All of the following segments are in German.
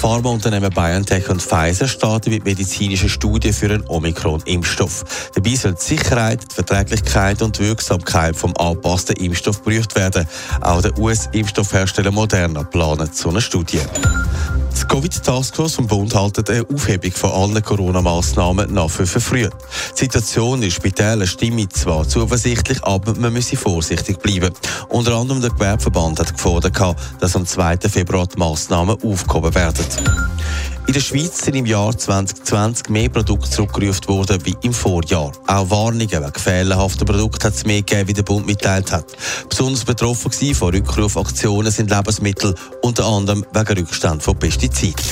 Pharmaunternehmen BioNTech und Pfizer starten mit medizinischen Studien für einen Omikron-Impfstoff. Dabei soll die Sicherheit, die Verträglichkeit und die Wirksamkeit vom angepassten Impfstoff geprüft werden. Auch der US-Impfstoffhersteller Moderna plant so eine Studie. Die Covid-Taskforce vom Bund hält eine Aufhebung von allen Corona-Massnahmen nach für verfrüht. Die Situation in Spitälern stimmt zwar zuversichtlich, aber man müsse vorsichtig bleiben. Unter anderem der Gewerbeverband hat gefordert, dass am 2. Februar die Massnahmen aufgehoben werden. In der Schweiz sind im Jahr 2020 mehr Produkte zurückgerufen worden wie im Vorjahr. Auch Warnungen wegen fehlerhafter Produkte hat es mehr gegeben, wie der Bund mitteilt hat. Besonders betroffen von Rückrufaktionen sind Lebensmittel, unter anderem wegen Rückstand von Pestiziden.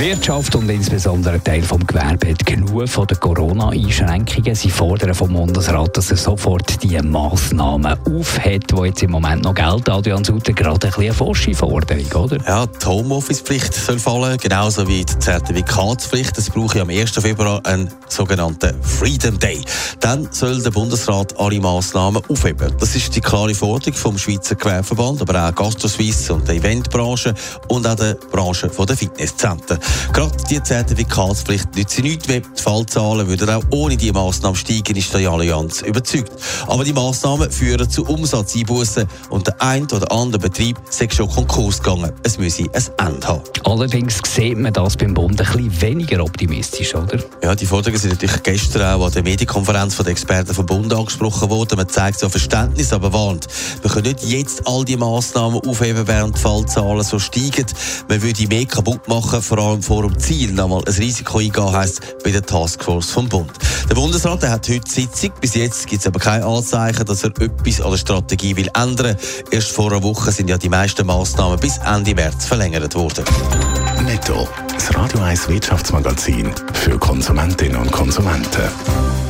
Wirtschaft und insbesondere Teil des Gewerbes hat genug von den Corona-Einschränkungen. Sie fordern vom Bundesrat, dass er sofort die Massnahmen aufhält, die jetzt im Moment noch gelten. Adrian Sutter, gerade ein bisschen eine forsche Forderung, oder? Ja, die Homeoffice-Pflicht soll fallen, genauso wie die Zertifikatspflicht. Es brauche ich am 1. Februar einen sogenannten Freedom Day. Dann soll der Bundesrat alle Massnahmen aufheben. Das ist die klare Forderung vom Schweizer Gewerbeverband, aber auch Gastro-Suisse und der Eventbranche und auch der Branche der Fitnesszentren. Gerade die Zertifikatspflicht nützt nichts mehr. Die Fallzahlen würden auch ohne diese Massnahmen steigen, ist der Allianz überzeugt. Aber die Massnahmen führen zu Umsatzeinbußen und der ein oder andere Betrieb sei schon Konkurs gegangen. Es müsse ein Ende haben. Allerdings sieht man das beim Bund ein bisschen weniger optimistisch, oder? Ja, die Forderungen sind natürlich gestern auch an der Medienkonferenz der Experten vom Bund angesprochen worden. Man zeigt so Verständnis, aber warnt, wir können nicht jetzt all die Massnahmen aufheben, während die Fallzahlen so steigen. Man würde mehr kaputt machen, vor allem vor dem Ziel nochmal ein Risiko eingehen, heisst bei der Taskforce vom Bund. Der Bundesrat der hat heute Sitzung. Bis jetzt gibt es aber kein Anzeichen, dass er etwas an der Strategie will ändern. Erst vor einer Woche sind ja die meisten Massnahmen bis Ende März verlängert worden. Netto. Das Radio 1 Wirtschaftsmagazin für Konsumentinnen und Konsumenten.